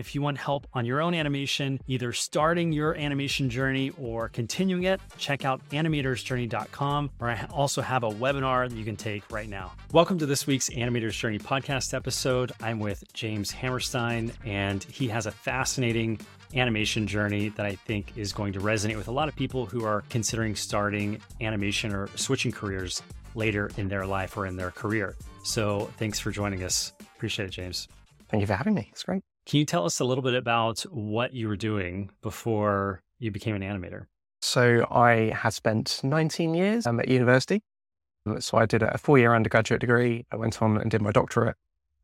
If you want help on your own animation, either starting your animation journey or continuing it, check out animatorsjourney.com, where I also have a webinar that you can take right now. Welcome to this week's Animators Journey podcast episode. I'm with James Hammerstein, and he has a fascinating animation journey that I think is going to resonate with a lot of people who are considering starting animation or switching careers later in their life or in their career. So thanks for joining us. Appreciate it, James. Thank you for having me. It's great. Can you tell us a little bit about what you were doing before you became an animator? So I had spent 19 years um, at university. So I did a four-year undergraduate degree. I went on and did my doctorate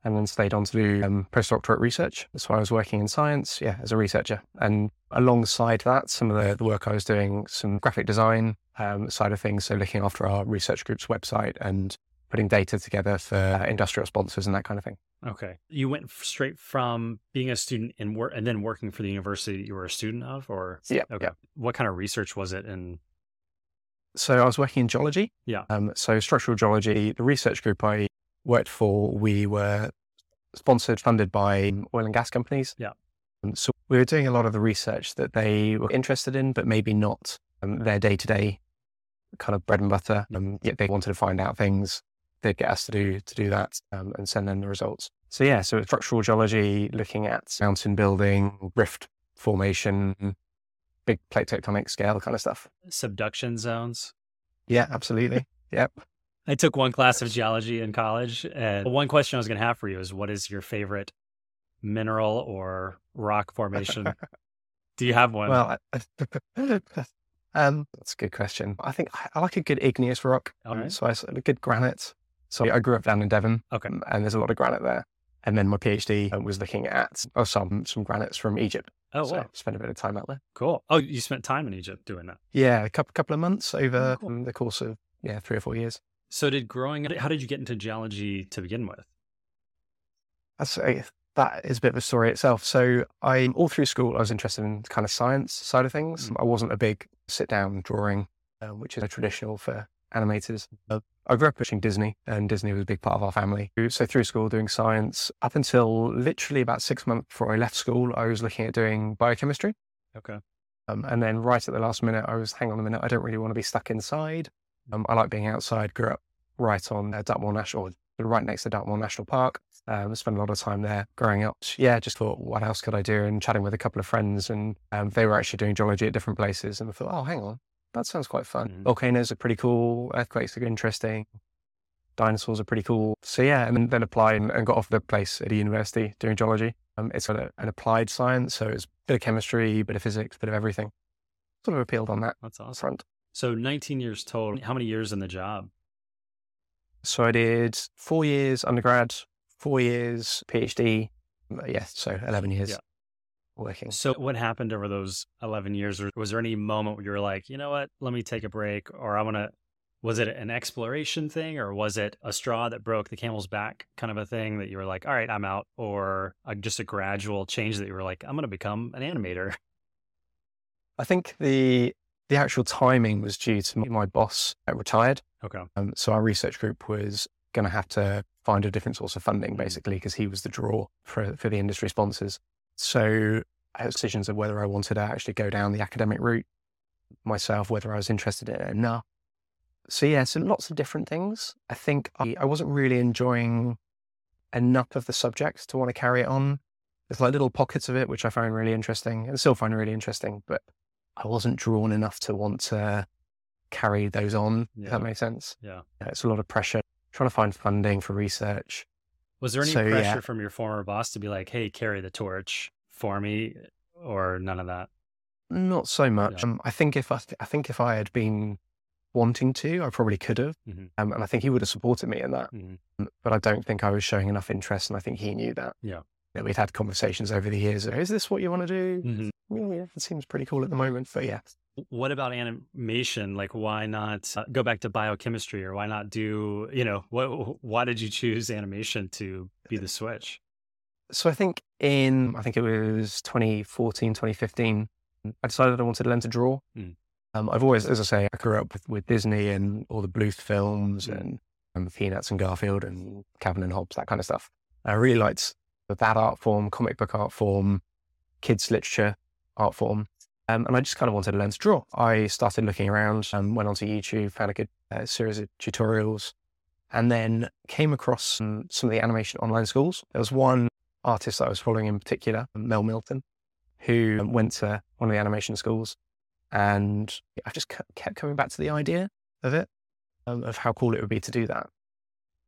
and then stayed on to do um, postdoctorate research. So I was working in science, yeah, as a researcher. And alongside that, some of the, the work I was doing, some graphic design um, side of things. So looking after our research group's website and putting data together for uh, industrial sponsors and that kind of thing. Okay. You went straight from being a student and work and then working for the university that you were a student of or yeah. Okay. What kind of research was it and so I was working in geology. Yeah. Um, so structural geology, the research group I worked for, we were sponsored, funded by oil and gas companies. Yeah. Um, so we were doing a lot of the research that they were interested in, but maybe not um, their day to day kind of bread and butter. Um, yet they wanted to find out things they'd get us to do to do that um, and send them the results. So yeah, so structural geology, looking at mountain building, rift formation, big plate tectonic scale kind of stuff. subduction zones? Yeah, absolutely. yep. I took one class of geology in college, and one question I was going to have for you is, what is your favorite mineral or rock formation? Do you have one? Well, I, um, that's a good question. I think I, I like a good igneous rock. Um, right. So I a good granite. So I grew up down in Devon, Okay. um, and there's a lot of granite there. And then my PhD uh, was looking at oh, some some granites from Egypt. oh, so wow. spent a bit of time out there. Cool. Oh, you spent time in Egypt doing that. Yeah, a couple couple of months over Oh, cool. um, the course of yeah three or four years. So, did growing how did you get into geology to begin with? That's a, that is a bit of a story itself. So I all through school I was interested in kind of science side of things. I wasn't a big sit down drawing, uh, which is a traditional for animators. Uh, I grew up watching Disney, and Disney was a big part of our family. So through school doing science up until literally about six months before I left school, I was looking at doing biochemistry. Okay. Um, and then right at the last minute, I was, hang on a minute, I don't really want to be stuck inside. Um, I like being outside. Grew up right on uh, Dartmoor National, or right next to Dartmoor National Park. Um, spent a lot of time there growing up. Yeah, just thought, what else could I do? And chatting with a couple of friends, and um, they were actually doing geology at different places. And I thought, oh, hang on, that sounds quite fun. Mhm. Volcanoes are pretty cool. Earthquakes are interesting. Dinosaurs are pretty cool. So yeah, and then, applied and, and got offered a place at a university doing geology. Um, it's got a, an applied science, so it's a bit of chemistry, a bit of physics, a bit of everything. Sort of appealed on that That's awesome. front. So, 19 years total. How many years in the job? So I did four years undergrad, four years PhD. Uh, Yeah, so 11 years Yeah. Working. So, what happened over those 11 years? Or was there any moment where you were like, you know what, let me take a break, or I want to? Was it an exploration thing, or was it a straw that broke the camel's back kind of a thing that you were like, all right, I'm out, or a, just a gradual change that you were like, I'm going to become an animator? I think the the actual timing was due to my boss uh, retired. Okay. Um, so our research group was going to have to find a different source of funding, Mhm. basically, because he was the draw for, for the industry sponsors. So I had decisions of whether I wanted to actually go down the academic route myself, whether I was interested in it enough. So yeah, so lots of different things. I think I, I wasn't really enjoying enough of the subjects to want to carry it on. There's like little pockets of it which I find really interesting and still find really interesting, but I wasn't drawn enough to want to carry those on. If that makes sense. Yeah. Yeah, it's a lot of pressure trying to find funding for research. Was there any So, pressure yeah. from your former boss to be like, hey, carry the torch for me, or none of that? Not so much. Yeah. Um, I think if I, I think if I had been wanting to, I probably could have, Mhm. um, and I think he would have supported me in that. Mhm. Um, But I don't think I was showing enough interest, and I think he knew that. Yeah. Know, we'd had conversations over the years. Is this what you want to do? Mhm. Yeah, yeah, it seems pretty cool at the moment. But yeah, What about animation? Like, why not uh, go back to biochemistry, or why not do you know what? Why did you choose animation to be the switch? so I think in I think it was 2014, 2015, I decided I wanted to learn to draw. Mm. Um, I've always, as I say, I grew up with, with Disney and all the Bluth films Mm. and, and Peanuts and Garfield and Calvin and Hobbes, that kind of stuff. I really liked that art form, comic book art form, kids literature art form. Um, and I just kind of wanted to learn to draw. I started looking around, um, went onto YouTube, found a good uh, series of tutorials, and then came across some, some of the animation online schools. There was one artist that I was following in particular, Mel Milton, who went to one of the animation schools. And I just kept coming back to the idea of it, um, of how cool it would be to do that.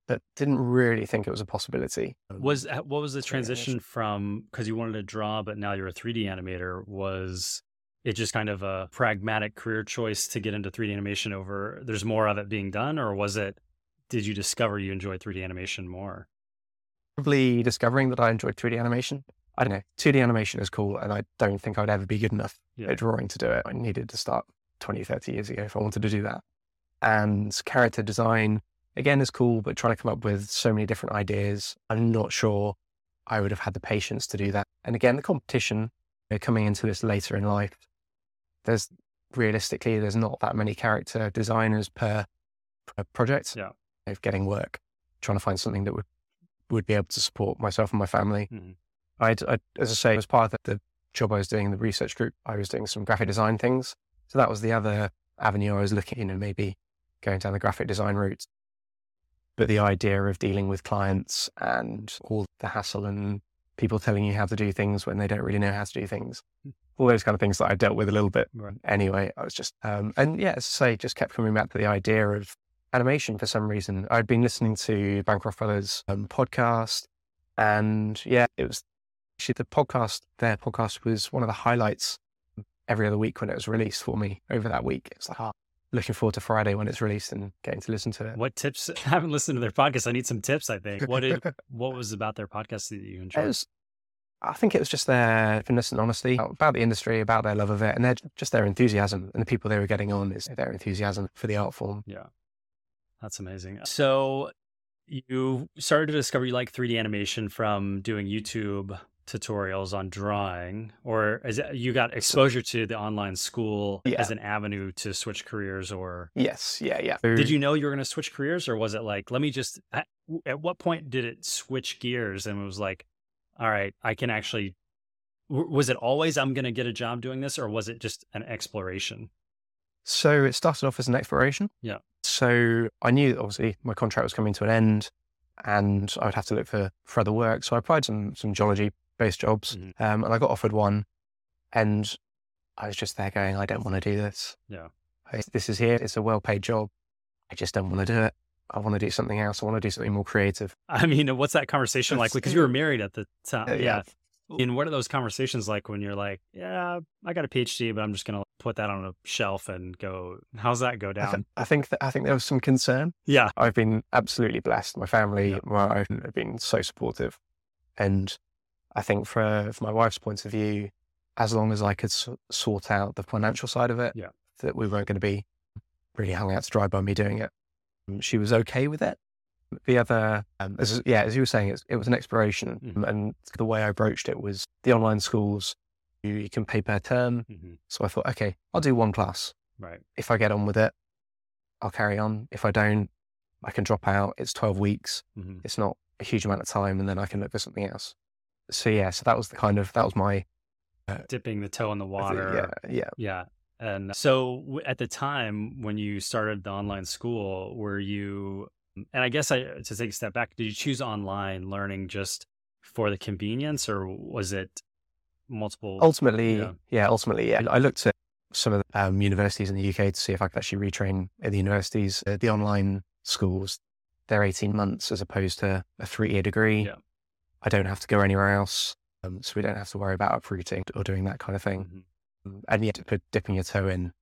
But didn't really think it was a possibility. Was what was the transition from because you wanted to draw, but now you're a 3D animator? Was it just kind of a pragmatic career choice to get into 3D animation over there's more of it being done, or was it did you discover you enjoy 3D animation more? Probably discovering that I enjoyed 3D animation. I don't know, 2D animation is cool, and I don't think I'd ever be good enough yeah. at drawing to do it. I needed to start 20, 30 years ago if I wanted to do that. And character design, again, is cool, but trying to come up with so many different ideas, I'm not sure I would have had the patience to do that. And again, the competition coming into this later in life, there's realistically, there's not that many character designers per, per project. Yeah. Of getting work, trying to find something that would would be able to support myself and my family. Mm-hmm. I'd, I'd, as I say, as part of the, the job I was doing in the research group, I was doing some graphic design things. So that was the other avenue I was looking, you know, maybe going down the graphic design route. But the idea of dealing with clients and all the hassle and people telling you how to do things when they don't really know how to do things, hmm. all those kind of things that I dealt with a little bit. Right. Anyway, I was just, um, and yeah, as I say, just kept coming back to the idea of animation for some reason. I'd been listening to Bancroft Brothers um, podcast, and yeah, it was actually the podcast. Their podcast was one of the highlights every other week when it was released for me over that week. It's like, oh, looking forward to Friday when it's released and getting to listen to it. What tips? I haven't listened to their podcast. I need some tips. I think. What did? what was about their podcast that you enjoyed? Was, I think it was just their and honesty about the industry, about their love of it, and their just their enthusiasm and the people they were getting on is their enthusiasm for the art form. Yeah. That's amazing. So you started to discover you like 3D animation from doing YouTube tutorials on drawing, or is it, you got exposure to the online school yeah. as an avenue to switch careers? Or yes, yeah, yeah. Did you know you were going to switch careers, or was it like, let me just? At what point did it switch gears and it was like, all right, I can actually? Was it always I'm going to get a job doing this, or was it just an exploration? So it started off as an exploration. Yeah. So I knew obviously my contract was coming to an end and I would have to look for, other work. So I applied some, some geology based jobs mm-hmm. um, and I got offered one and I was just there going, I don't want to do this. Yeah. I, this is here. It's a well paid job. I just don't want to do it. I want to do something else. I want to do something more creative. I mean, what's that conversation like? Because you were married at the time. Uh, yeah. yeah. And what are those conversations like when you're like, yeah, I got a PhD, but I'm just going to put that on a shelf and go, how's that go down? I, th- I think that, I think there was some concern. Yeah. I've been absolutely blessed. My family, yeah. my wife have been so supportive. And I think for, from my wife's point of view, as long as I could s- sort out the financial side of it, yeah. that we weren't going to be really hung out to dry by me doing it. She was okay with it the other, um, as, yeah, as you were saying, it was an exploration, mm-hmm. and the way I broached it was the online schools. You, you can pay per term, mm-hmm. so I thought, okay, I'll do one class. Right. If I get on with it, I'll carry on. If I don't, I can drop out. It's twelve weeks. Mm-hmm. It's not a huge amount of time, and then I can look for something else. So yeah, so that was the kind of that was my uh, dipping the toe in the water. Yeah, yeah, yeah. And so at the time when you started the online school, were you and I guess I to take a step back, did you choose online learning just for the convenience, or was it multiple? Ultimately, yeah, yeah ultimately, yeah. I looked at some of the um, universities in the UK to see if I could actually retrain at the universities. Uh, the online schools, they're 18 months as opposed to a three year degree. Yeah. I don't have to go anywhere else. Um, so we don't have to worry about uprooting or doing that kind of thing. Mm-hmm. And yet, dipping your toe in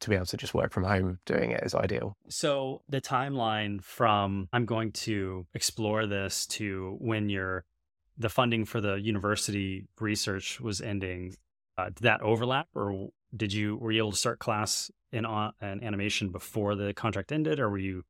to be able to just work from home doing it is ideal. So the timeline from I'm going to explore this to when you're the funding for the university research was ending, uh, did that overlap or did you were you able to start class in uh, an animation before the contract ended or were you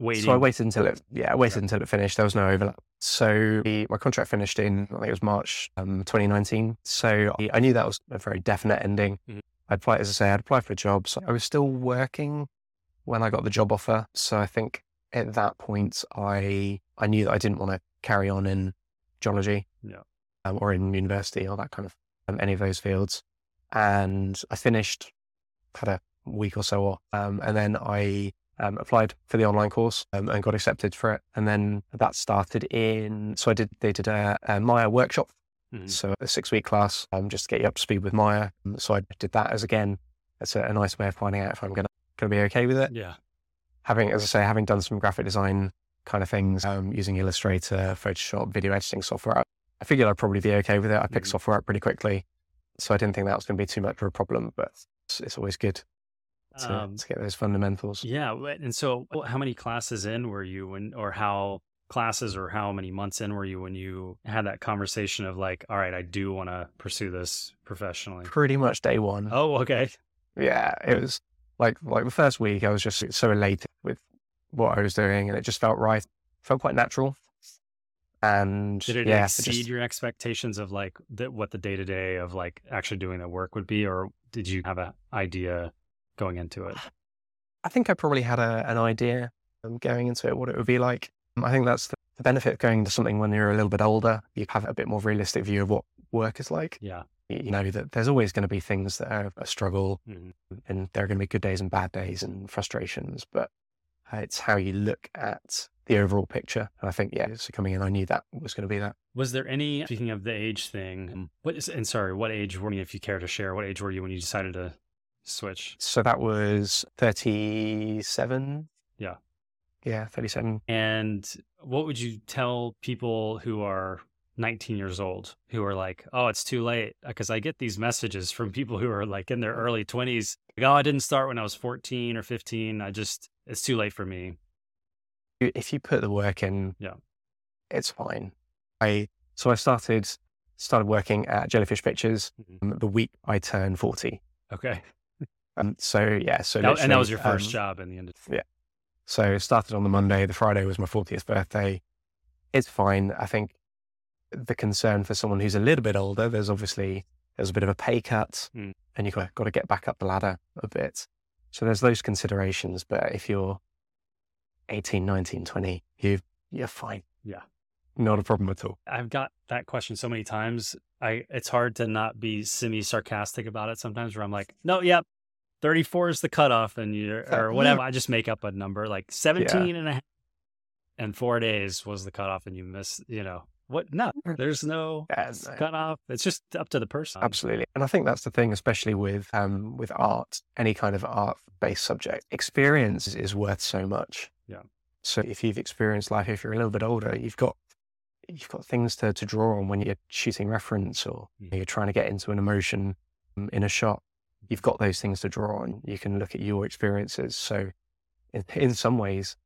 waiting? So I waited until it yeah, I waited okay. until it finished. There was no overlap. So the, my contract finished in I think it was March um, 2019. So I knew that was a very definite ending. Mm-hmm. I'd apply, as I say, I'd apply for a job. So I was still working when I got the job offer. So I think at that point, I I knew that I didn't want to carry on in geology, Yeah. um, or in university or that kind of um, any of those fields. And I finished, had a week or so off, um, and then I um, applied for the online course um, and got accepted for it. And then that started in. So I did they did a, a Maya workshop, Mhm. so a six week class um, just to get you up to speed with Maya. Um, So I did that as again, it's a, a nice way of finding out if I'm gonna gonna be okay with it Yeah. having, as I say, having done some graphic design kind of things, um, using Illustrator, Photoshop, video editing software, I, I figured I'd probably be okay with it. I picked Mhm. software up pretty quickly, so I didn't think that was going to be too much of a problem. But it's, it's always good to, Um, to get those fundamentals. Yeah. And so, how many classes in were you when, or how classes or how many months in were you when you had that conversation of like, all right, I do want to pursue this professionally? Pretty much day one. Oh, okay. Yeah, it was like like the first week. I was just so elated with what I was doing, and it just felt right. Felt quite natural. And Did it yeah, exceed just- your expectations of like the, what the day to day of like actually doing the work would be, or did you have an idea going into it? I think I probably had a, an idea going into it, what it would be like. I think that's the, the benefit of going to something when you're a little bit older. You have a bit more realistic view of what work is like. Yeah. You know that there's always going to be things that are a struggle Mhm. and there are going to be good days and bad days and frustrations, but it's how you look at the overall picture. And I think, yeah, so coming in, I knew that was going to be that. Was there any, speaking of the age thing, what is, and sorry, what age were you, if you care to share, what age were you when you decided to switch? So that was 37. Yeah. Yeah, 37. And what would you tell people who are 19 years old who are like, oh, it's too late? Because I get these messages from people who are like in their early 20s. Like, oh, I didn't start when I was 14 or 15. I just, it's too late for me. if you put the work in, Yeah. it's fine. I so I started started working at Jellyfish Pictures Mhm. um, the week I turned forty. Okay. Um, so yeah, so That- and that was your first um, job in the industry. Yeah. So it started on the Monday. The Friday was my fortieth birthday. It's fine. I think the concern for someone who's a little bit older, there's obviously there's a bit of a pay cut, Mm. and you've got, got to get back up the ladder a bit. So there's those considerations. But if you're 18, 19, 20, you you're fine. Yeah. Not a problem at all. I've got that question so many times. I it's hard to not be semi sarcastic about it sometimes where I'm like, no, yep, 34 is the cutoff and you or whatever. I just make up a number like 17 and a half and four days was the cutoff and you miss, you know, what? No, there's no Yeah, cutoff. It's just up to the person. Absolutely. And I think that's the thing, especially with um, with art, any kind of art based subject. Experience is, worth so much. Yeah. So if you've experienced life, if you're a little bit older, you've got you've got things to, to draw on when you're shooting reference or Mm. you're trying to get into an emotion um, in a shot. You've got those things to draw on. You can look at your experiences. So in, in some ways,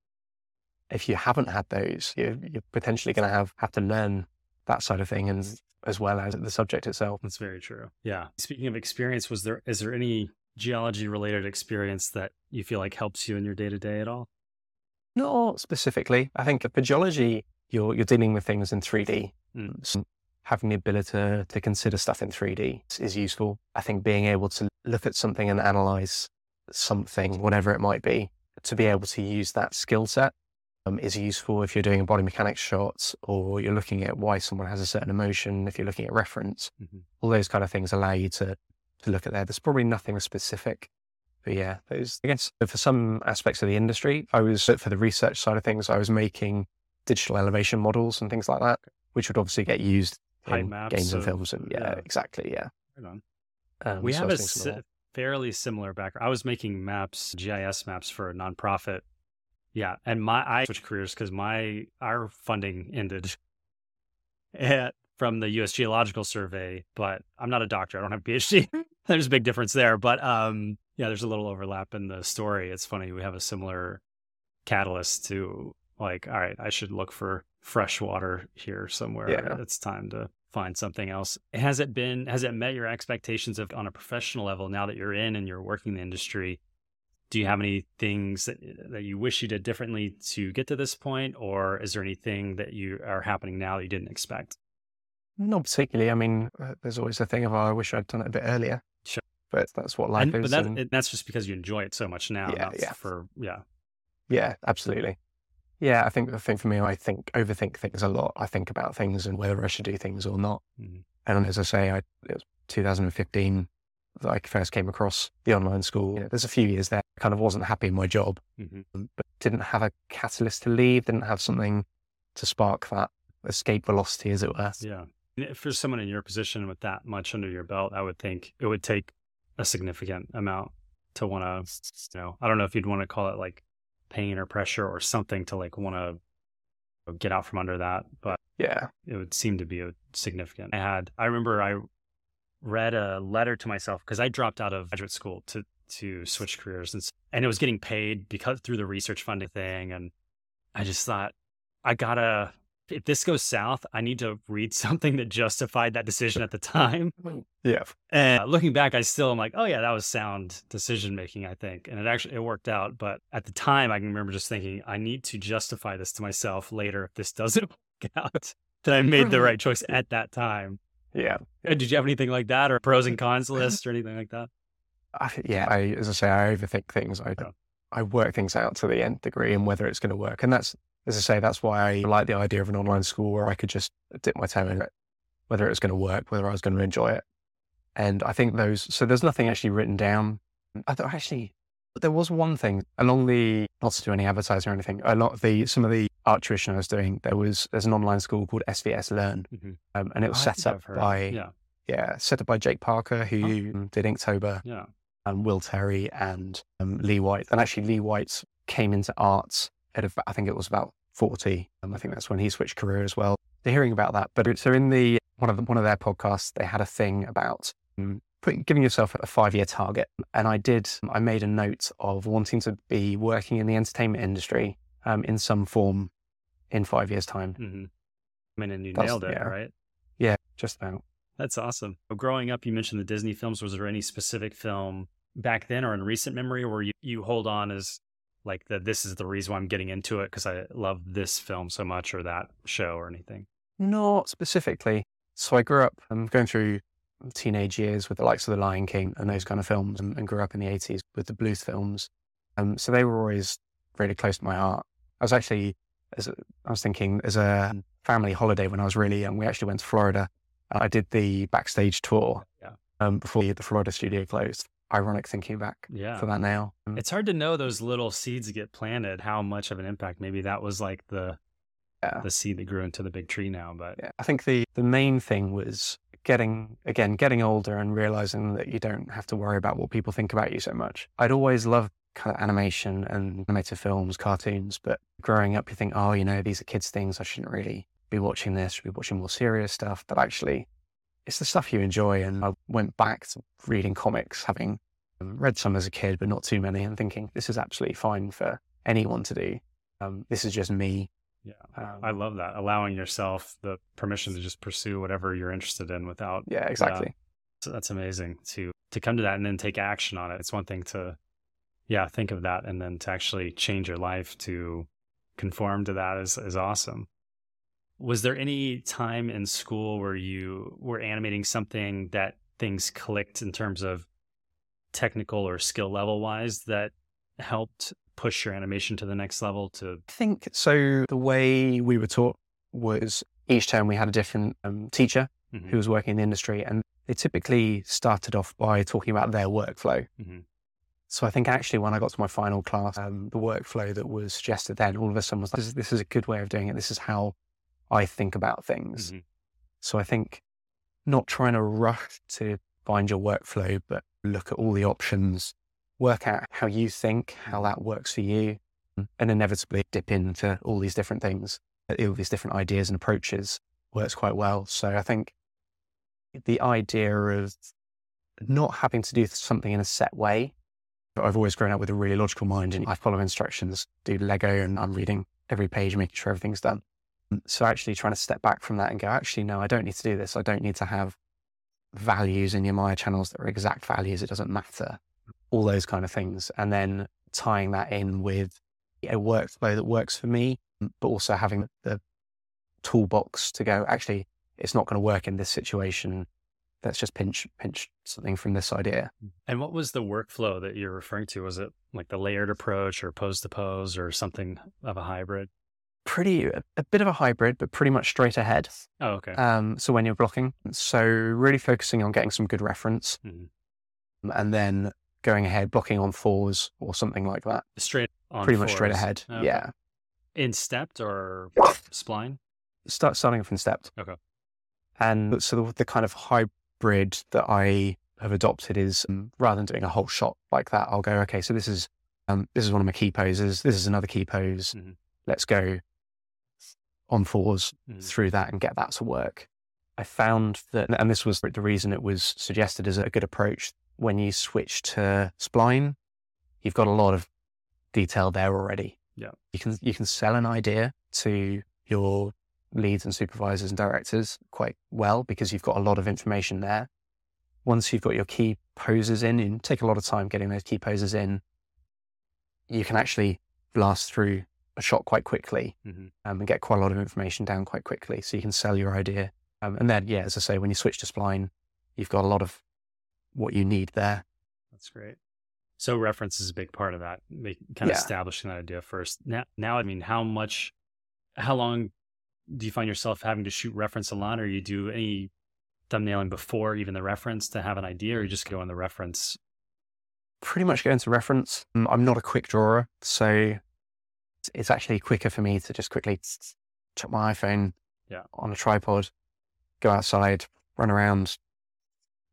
if you haven't had those, you're, you're potentially going to have have to learn that side of thing and as well as the subject itself. That's very true. Yeah. Speaking of experience, was there is there any geology related experience that you feel like helps you in your day to day at all? Not specifically. I think for geology, you're you're dealing with things in 3D. Mm. So having the ability to, to consider stuff in 3D is, useful. I think being able to look at something and analyze something, whatever it might be, to be able to use that skill set um, is useful if you're doing a body mechanics shot or you're looking at why someone has a certain emotion, if you're looking at reference. Mhm. All those kind of things allow you to, to look at there. There's probably nothing specific. But yeah, those, I guess for some aspects of the industry, I was, for the research side of things, I was making digital elevation models and things like that, which would obviously get used in maps games and of- films. And yeah, yeah. exactly. Yeah. Right. Um, we so have a doing some of si- fairly similar background. I was making maps, GIS maps for a nonprofit. Yeah, and my I switched careers because my our funding ended at, from the U.S. Geological Survey. But I'm not a doctor; I don't have a PhD. there's a big difference there, but um, yeah, there's a little overlap in the story. It's funny we have a similar catalyst to like, all right, I should look for fresh water here somewhere. Yeah. It's time to find something else. Has it been has it met your expectations of on a professional level now that you're in and you're working in the industry? Do you have any things that that you wish you did differently to get to this point, or is there anything that you are happening now that you didn't expect? Not particularly. I mean, uh, there's always a thing of, oh, I wish I'd done it a bit earlier. Sure. But that's what life And, is. but that, and- that's just because you enjoy it so much now. Yeah, yeah. For yeah, yeah, absolutely. Yeah, I think the thing for me, I think overthink things a lot. I think about things and whether I should do things or not. Mhm. And as I say, I, it was 2015 that I first came across the online school. You know, there's a few years there, I kind of wasn't happy in my job, Mhm. but didn't have a catalyst to leave, didn't have something to spark that escape velocity, as it were. Yeah. If for someone in your position with that much under your belt, I would think it would take a significant amount to want to, you know, I don't know if you'd want to call it like pain or pressure or something to like want to get out from under that, but Yeah. it would seem to be a significant. I had, I remember I read a letter to myself because I dropped out of graduate school to to switch careers and and it was getting paid because through the research funding thing and I just thought I gotta if this goes south I need to read something that justified that decision at the time Yeah. and uh, looking back I still am like oh yeah that was sound decision making I think and it actually it worked out but at the time I can remember just thinking I need to justify this to myself later if this doesn't work out that I made the right choice at that time Yeah. uh, Did you have anything like that or pros and cons list or anything like that? I, yeah. I, as I say, I overthink things. I, Yeah. I work things out to the nth degree and whether it's going to work. And that's, as I say, that's why I like the idea of an online school where I could just dip my toe in it, whether it was going to work, whether I was going to enjoy it. And I think those, so there's nothing actually written down. I thought actually, there was one thing along the, not to do any advertising or anything, a lot of the, some of the art tuition I was doing, there was, there's an online school called SVS Learn. Mhm. Um, and it was set up by, yeah, yeah, set up by Jake Parker, who did Inktober yeah, and Will Terry and um, Lee White. And actually, Lee White came into arts at, I think it was about 40. Um, I think that's when he switched career as well. So hearing about that. But so in the one of the, one of their podcasts, they had a thing about um, putting, giving yourself a five year target. And I did, I made a note of wanting to be working in the entertainment industry um, in some form in five years' time. hmm I mean, and you That's- nailed it, yeah. right? Yeah, just about. That's awesome. Growing up, you mentioned the Disney films. Was there any specific film back then or in recent memory where you, you hold on as like that? This is the reason why I'm getting into it because I love this film so much or that show or anything. Not specifically. So I grew up um, going through teenage years with the likes of The Lion King and those kind of films, and, and grew up in the 80s with the Bluth films. Um, so they were always really close to my heart. I was actually, as a, I was thinking, as a family holiday when I was really young, we actually went to Florida. I did the backstage tour Yeah. um, before the, the Florida studio closed. Ironic thinking back Yeah. for that now. Um, It's hard to know those little seeds get planted, how much of an impact. Maybe that was like the Yeah. the seed that grew into the big tree now. But Yeah, I think the the main thing was getting again getting older and realizing that you don't have to worry about what people think about you so much. I'd always loved kind of animation and animated films, cartoons, but growing up you think, oh, you know, these are kids' things. I shouldn't really be watching this. Should be watching more serious stuff. But actually, it's the stuff you enjoy. And I went back to reading comics, having read some as a kid, but not too many, and thinking this is absolutely fine for anyone to do. Um, this is just me. yeah, Um, I love that. Allowing yourself the permission to just pursue whatever you're interested in without yeah, exactly. So that's amazing to to come to that and then take action on it. It's one thing to yeah, think of that and then to actually change your life to conform to that is is awesome. Was there any time in school where you were animating something that things clicked in terms of technical or skill level wise that helped push your animation to the next level to I think so. The way we were taught was each term we had a different um, teacher Mhm, who was working in the industry, and they typically started off by talking about their workflow. mhm. So I think actually when I got to my final class, um, the workflow that was suggested then, all of a sudden was like, this is, this is a good way of doing it. This is how I think about things. Mhm. So I think not trying to rush to find your workflow, but look at all the options, work out how you think, how that works for you, and inevitably dip into all these different things, all these different ideas and approaches works quite well. So I think the idea of not having to do something in a set way. I've always grown up with a really logical mind and I follow instructions, do Lego, and I'm reading every page, making sure everything's done. Mm, so actually trying to step back from that and go, actually, no, I don't need to do this. I don't need to have values in your Maya channels that are exact values. It doesn't matter. All those kind of things. And then tying that in with a workflow that works for me, but also having the toolbox to go, actually, it's not going to work in this situation. Let's just pinch pinch something from this idea. Mm. And what was the workflow that you're referring to? Was it like the layered approach or pose to pose or something of a hybrid? Pretty a, bit of a hybrid, but pretty much straight ahead. Oh, okay. Um, so when you're blocking, so really focusing on getting some good reference, Mhm. and then going ahead blocking on fours or something like that. straight on pretty much straight fours. ahead. Okay. Yeah, In stepped or spline? start starting off in stepped. Okay. And so the, the kind of hybrid that I have adopted is um, rather than doing a whole shot like that, I'll go, okay, so this is um, this is one of my key poses. This is another key pose. Mhm. Let's go on fours Mhm. through that and get that to work. I found that, and this was the reason it was suggested as a good approach. When you switch to spline, you've got a lot of detail there already. Yeah. you can you can sell an idea to your leads and supervisors and directors quite well because you've got a lot of information there. Once you've got your key poses in, and take a lot of time getting those key poses in, you can actually blast through a shot quite quickly Mhm. um, and get quite a lot of information down quite quickly. So you can sell your idea. Um, and then, yeah, as I say, when you switch to spline, you've got a lot of what you need there. That's great. So reference is a big part of that. Make, kind of Yeah. establishing that idea first. Now, now, I mean, how much, how long do you find yourself having to shoot reference a lot, or you do any thumbnailing before even the reference to have an idea, or you just go on the reference? Pretty much go into reference. Um, I'm not a quick drawer, so it's- actually quicker for me to just quickly chuck my iPhone Yeah. on a tripod, go outside, run around,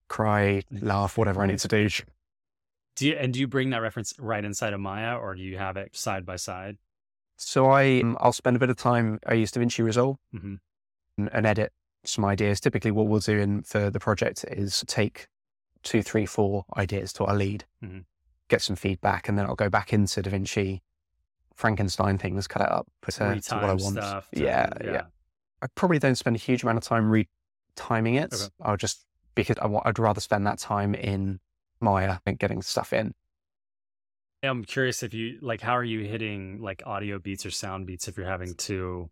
cry, laugh, whatever I need to do. Do you, and do you bring that reference right inside of Maya, or do you have it side by side? So I, um, I'll spend a bit of time. I use DaVinci Resolve Mhm. and, and edit some ideas. Typically, what we'll do in for the project is take two, three, four ideas to our lead, Mhm. get some feedback, and then I'll go back into DaVinci, Frankenstein things, cut it up, put it to what I want. stuff. to- yeah, yeah, I probably don't spend a huge amount of time retiming it. Okay. I'll just because I want, I'd rather spend that time in Maya and getting stuff in. I'm curious if you like how are you hitting like audio beats or sound beats if you're having to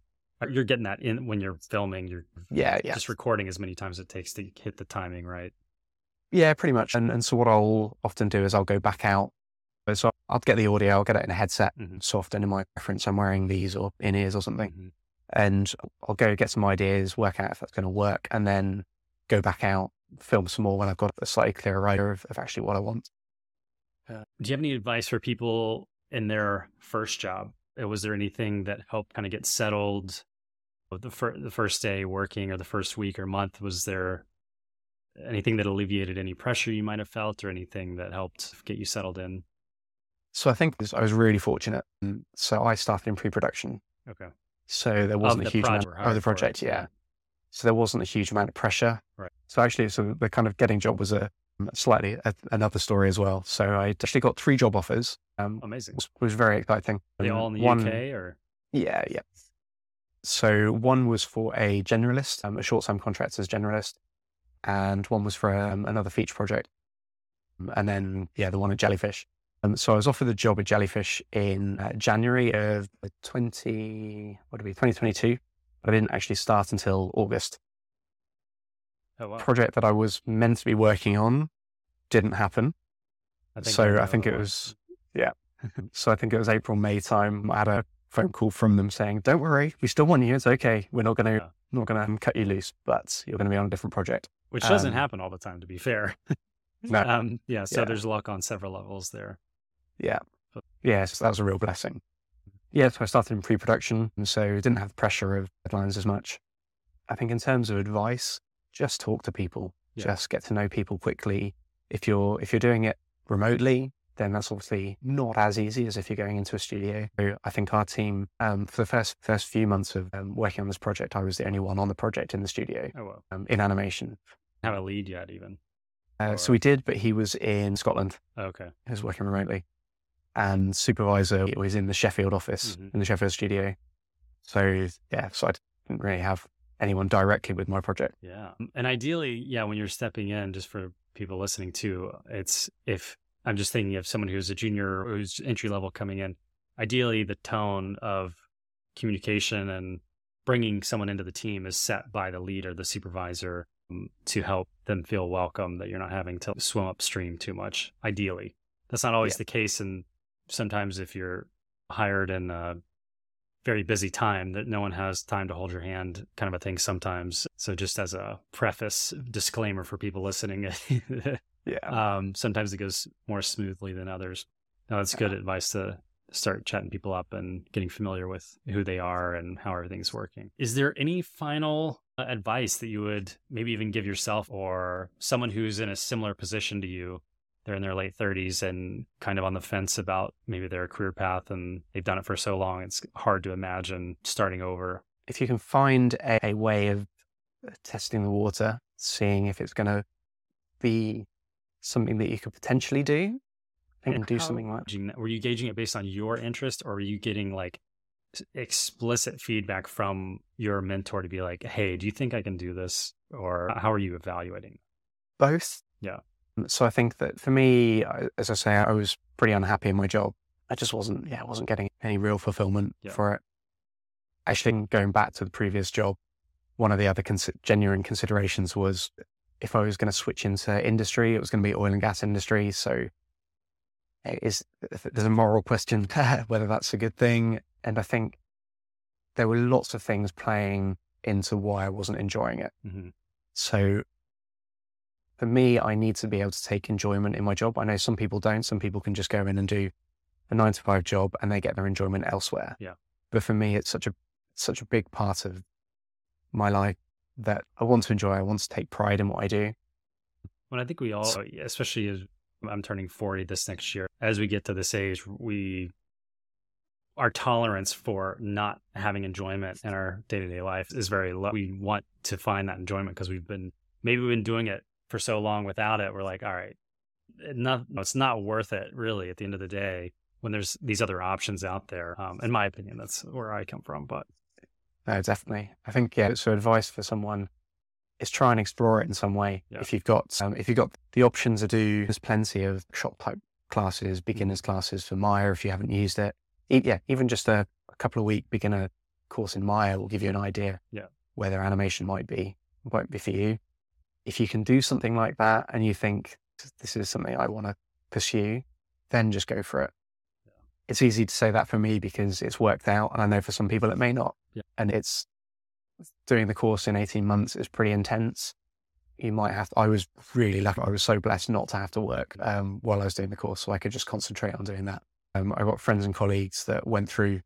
you're getting that in when you're filming you're Yeah, yeah. just recording as many times as it takes to hit the timing right Yeah, pretty much. And and so what I'll often do is I'll go back out. So I'll get the audio, I'll get it in a headset. Mhm. So often in my preference, I'm wearing these or in ears or something. Mhm. And I'll go get some ideas, work out if that's going to work, and then go back out, film some more when I've got a slightly clearer idea of, of actually what I want. do you have any advice for people in their first job Uh, was there anything that helped kind of get settled the, fir- the first day working or the first week or month was there anything that alleviated any pressure you might have felt or anything that helped get you settled in So I think this- I was really fortunate. So I started in pre-production. okay So there wasn't the a huge amount of the project, yeah. So there wasn't a huge amount of pressure. Right. So actually, so the kind of getting job was a slightly a, another story as well. So I actually got three job offers. Um, amazing was, was very exciting. are they all in the one, uk or Yeah, yeah. So one was for a generalist, um, a short-term contract as generalist, and one was for um, another feature project. Um, And then, yeah, the one at Jellyfish. Um, so I was offered the job at Jellyfish in uh, January of 20, what would be, 2022. But I didn't actually start until August. oh wow Project that I was meant to be working on didn't happen. I so I think it was, yeah. so I think it was April, May time. I had a phone call from them saying, "Don't worry, we still want you. It's okay. We're not going to Yeah. not going to cut you loose, but you're going to be on a different project." which doesn't um, happen all the time to be fair No, um yeah so Yeah. there's luck on several levels there yeah, yeah. So that was a real blessing. Yeah, so I started in pre-production, and so didn't have pressure of deadlines as much. I think in terms of advice, just talk to people. Yeah. Just get to know people quickly. If you're if you're doing it remotely, then that's obviously not as easy as if you're going into a studio. So I think our team, um, for the first first few months of um, working on this project, I was the only one on the project in the studio oh well um, in animation. have a lead yet even Uh, so we did, but he was in Scotland. okay He was working remotely, and supervisor was in the Sheffield office Mhm. in the Sheffield studio. So yeah, so I didn't really have anyone directly with my project. Yeah. And ideally, yeah, when you're stepping in, just for people listening too, it's if I'm just thinking of someone who's a junior or who's entry level coming in, ideally the tone of communication and bringing someone into the team is set by the lead or the supervisor um, to help them feel welcome that you're not having to swim upstream too much. Ideally, that's not always Yeah. the case. And sometimes if you're hired in a very busy time that no one has time to hold your hand kind of a thing sometimes. So just as a preface disclaimer for people listening, Yeah. um, sometimes it goes more smoothly than others. No, that's good advice to start chatting people up and getting familiar with who they are and how everything's working. Is there any final uh, advice that you would maybe even give yourself or someone who's in a similar position to you? They're in their late 30s and kind of on the fence about maybe their career path and they've done it for so long, it's hard to imagine starting over. if you can find a, a way of testing the water, seeing if it's going to be something that you could potentially do, and, And do something like that- Were you gauging it based on your interest or were you getting like explicit feedback from your mentor to be like, hey, do you think I can do this? Or how are you evaluating? both. Yeah. So I think that for me, as I say, I was pretty unhappy in my job. I just wasn't, yeah, I wasn't getting any real fulfillment Yeah. for it. Actually, going back to the previous job, one of the other consi- genuine considerations was if I was going to switch into industry, it was going to be oil and gas industry. So it is there's a moral question whether that's a good thing. And I think there were lots of things playing into why I wasn't enjoying it. Mhm. So for me, I need to be able to take enjoyment in my job. I know some people don't. Some people can just go in and do a nine to five job and they get their enjoyment elsewhere. Yeah. But for me, it's such a such a big part of my life that I want to enjoy. I want to take pride in what I do. Well, I think we all, especially as I'm turning 40 this next year, as we get to this age, we, our tolerance for not having enjoyment in our day to day life is very low. We want to find that enjoyment because we've been, maybe we've been doing it for so long without it. We're like, all right, not, it's not worth it really at the end of the day when there's these other options out there. Um, in my opinion, that's where I come from. But No, definitely. I think yeah. So advice for someone is try and explore it in some way. Yeah. If you've got um, if you've got the option to do, there's plenty of shop type classes, beginners classes for Maya if you haven't used it. E- yeah, even just a, a couple of week beginner course in Maya will give you an idea. Yeah. where their animation might be might be for you. If you can do something like that and you think this is something I want to pursue, then just go for it. It's easy to say that for me because it's worked out, and I know for some people it may not. Yeah. And it's doing the course in 18 months is pretty intense. You might have, I was really lucky. I was so blessed not to have to work um, while I was doing the course. So I could just concentrate on doing that. Um, I got friends and colleagues that went through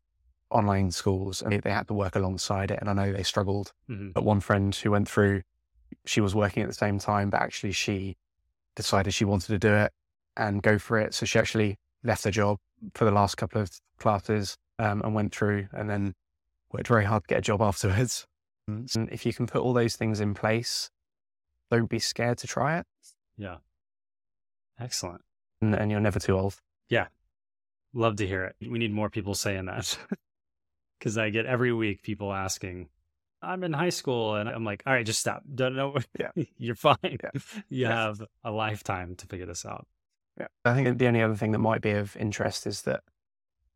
online schools and they had to work alongside it. And I know they struggled. mhm. But one friend who went through, she was working at the same time, but actually she decided she wanted to do it and go for it. So she actually left her job for the last couple of classes um, and went through and then worked very hard to get a job afterwards. And if you can put all those things in place, don't be scared to try it. yeah. Excellent. And, and you're never too old. Yeah. Love to hear it. We need more people saying that because I get every week people asking, I'm in high school. And I'm like, all right, just stop. Don't know. Yeah. You're fine. Yeah. You Yeah. have a lifetime to figure this out. Yeah. I think the only other thing that might be of interest is that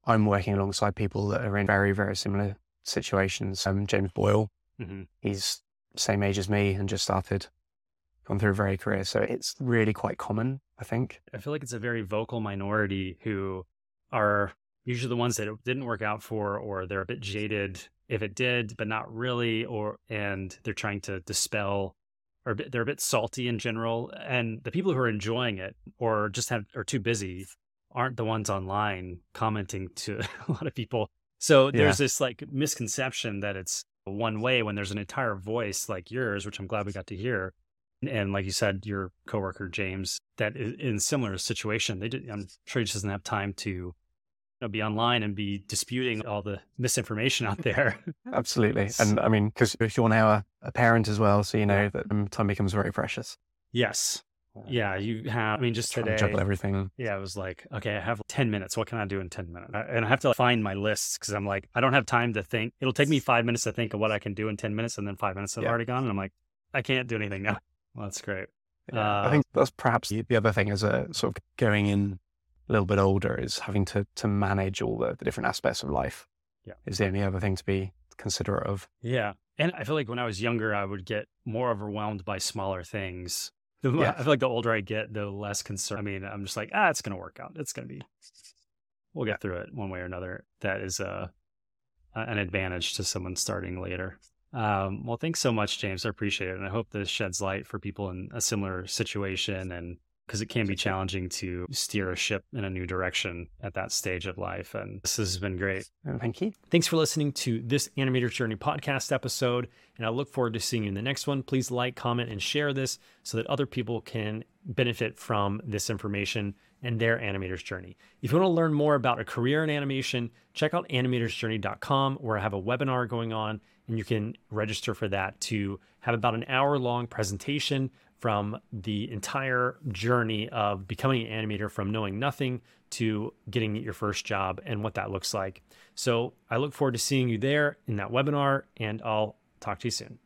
I'm working alongside people that are in very, very similar situations. Um, James Boyle, hmm he's same age as me and just started, gone through a very career. So it's really quite common, I think. I feel like it's a very vocal minority who are usually the ones that it didn't work out for, or they're a bit jaded if it did, but not really, or and they're trying to dispel, or they're a bit salty in general. And the people who are enjoying it, or just have are too busy, aren't the ones online commenting to a lot of people. So there's this like misconception that it's one way when there's an entire voice like yours, which I'm glad we got to hear. And like you said, your coworker James, that is in similar situation, they did, I'm sure he just doesn't have time to know, be online and be disputing all the misinformation out there. Absolutely. And I mean, because you're now a, a parent as well, so you know that um, time becomes very precious. yes, yeah, you have. I mean, just Trying to today, juggle everything. Yeah, I was like, okay, I have 10 minutes. What can I do in 10 minutes? And I have to find my lists because I'm like, I don't have time to think. It'll take me five minutes to think of what I can do in 10 minutes, and then five minutes have Yeah. already gone. And I'm like, I can't do anything now. Well, that's great. Yeah, Uh, I think that's perhaps the the other thing as a sort of going in a little bit older is having to to manage all the, the different aspects of life. Yeah. Is the only other thing to be considerate of. Yeah. And I feel like when I was younger, I would get more overwhelmed by smaller things. The Yeah. I feel like the older I get, the less concerned. I mean, I'm just like, ah, it's going to work out. It's going to be, we'll get through it one way or another. That is, uh, an advantage to someone starting later. Um, well, thanks so much, James. I appreciate it. And I hope this sheds light for people in a similar situation and because it can be challenging to steer a ship in a new direction at that stage of life. And this has been great. Oh, thank you. Thanks for listening to this Animator Journey podcast episode. And I look forward to seeing you in the next one. Please like, comment, and share this so that other people can benefit from this information and their animator's journey. If you want to learn more about a career in animation, check out animatorsjourney.com where I have a webinar going on and you can register for that to have about an hour long presentation from the entire journey of becoming an animator from knowing nothing to getting your first job and what that looks like. So I look forward to seeing you there in that webinar, and I'll talk to you soon.